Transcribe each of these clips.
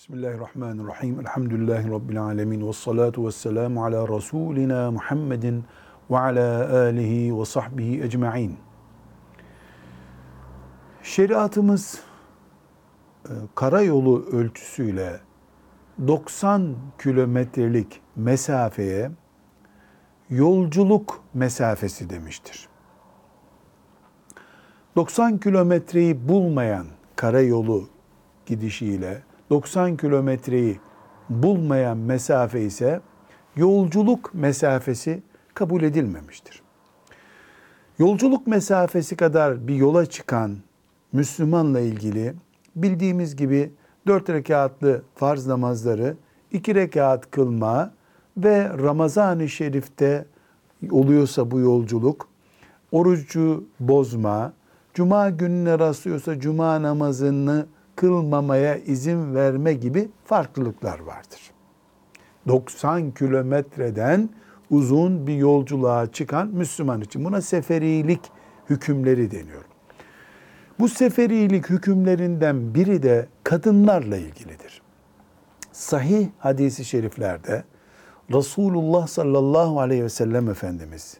Bismillahirrahmanirrahim. Elhamdülillahi Rabbil alemin. Ve salatu ve selamu ala Resulina Muhammedin ve ala alihi ve sahbihi ecma'in. Şeriatımız e, karayolu ölçüsüyle 90 kilometrelik mesafeye yolculuk mesafesi demiştir. 90 kilometreyi bulmayan karayolu gidişiyle 90 kilometreyi bulmayan mesafe ise yolculuk mesafesi kabul edilmemiştir. Yolculuk mesafesi kadar bir yola çıkan Müslümanla ilgili bildiğimiz gibi dört rekatlı farz namazları iki rekat kılma ve Ramazan-ı Şerif'te oluyorsa bu yolculuk orucu bozma, cuma gününe rastlıyorsa cuma namazını kılmamaya izin verme gibi farklılıklar vardır. 90 kilometreden uzun bir yolculuğa çıkan Müslüman için buna seferilik hükümleri deniyor. Bu seferilik hükümlerinden biri de kadınlarla ilgilidir. Sahih hadisi şeriflerde Resulullah sallallahu aleyhi ve sellem Efendimiz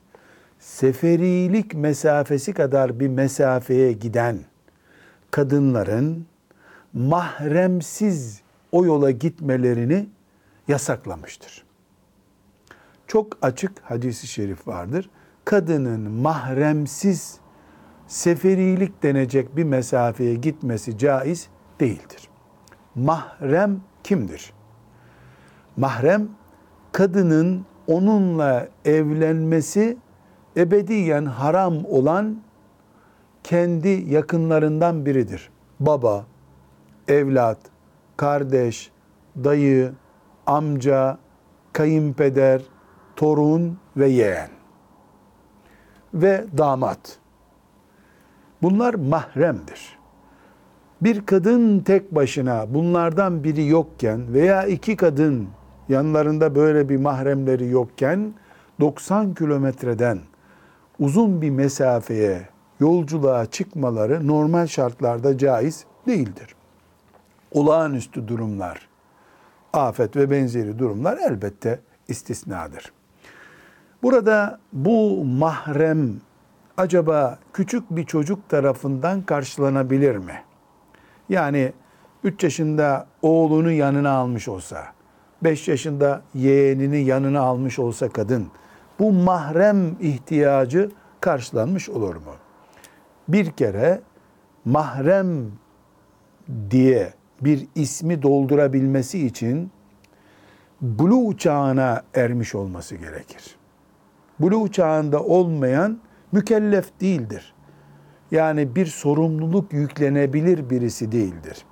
seferilik mesafesi kadar bir mesafeye giden kadınların mahremsiz o yola gitmelerini yasaklamıştır. Çok açık hadisi şerif vardır. Kadının mahremsiz seferilik denecek bir mesafeye gitmesi caiz değildir. Mahrem kimdir? Mahrem kadının onunla evlenmesi ebediyen haram olan kendi yakınlarından biridir. Baba, evlat, kardeş, dayı, amca, kayınpeder, torun ve yeğen ve damat. Bunlar mahremdir. Bir kadın tek başına bunlardan biri yokken veya iki kadın yanlarında böyle bir mahremleri yokken 90 kilometreden uzun bir mesafeye yolculuğa çıkmaları normal şartlarda caiz değildir olağanüstü durumlar, afet ve benzeri durumlar elbette istisnadır. Burada bu mahrem acaba küçük bir çocuk tarafından karşılanabilir mi? Yani 3 yaşında oğlunu yanına almış olsa, 5 yaşında yeğenini yanına almış olsa kadın, bu mahrem ihtiyacı karşılanmış olur mu? Bir kere mahrem diye bir ismi doldurabilmesi için bulu çağına ermiş olması gerekir. Bulu çağında olmayan mükellef değildir. Yani bir sorumluluk yüklenebilir birisi değildir.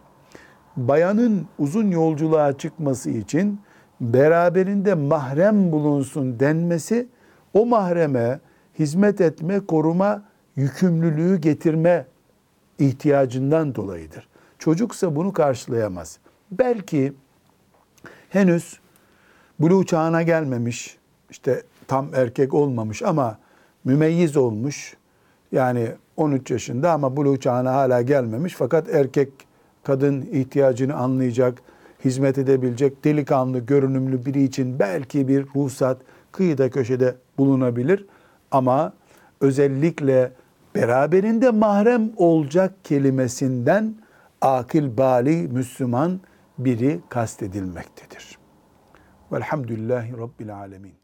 Bayanın uzun yolculuğa çıkması için beraberinde mahrem bulunsun denmesi o mahreme hizmet etme, koruma, yükümlülüğü getirme ihtiyacından dolayıdır. Çocuksa bunu karşılayamaz. Belki henüz buluğ çağına gelmemiş, işte tam erkek olmamış ama mümeyyiz olmuş. Yani 13 yaşında ama buluğ çağına hala gelmemiş fakat erkek kadın ihtiyacını anlayacak, hizmet edebilecek delikanlı, görünümlü biri için belki bir ruhsat kıyıda köşede bulunabilir ama özellikle beraberinde mahrem olacak kelimesinden akil bali Müslüman biri kastedilmektedir. Velhamdülillahi Rabbil Alemin.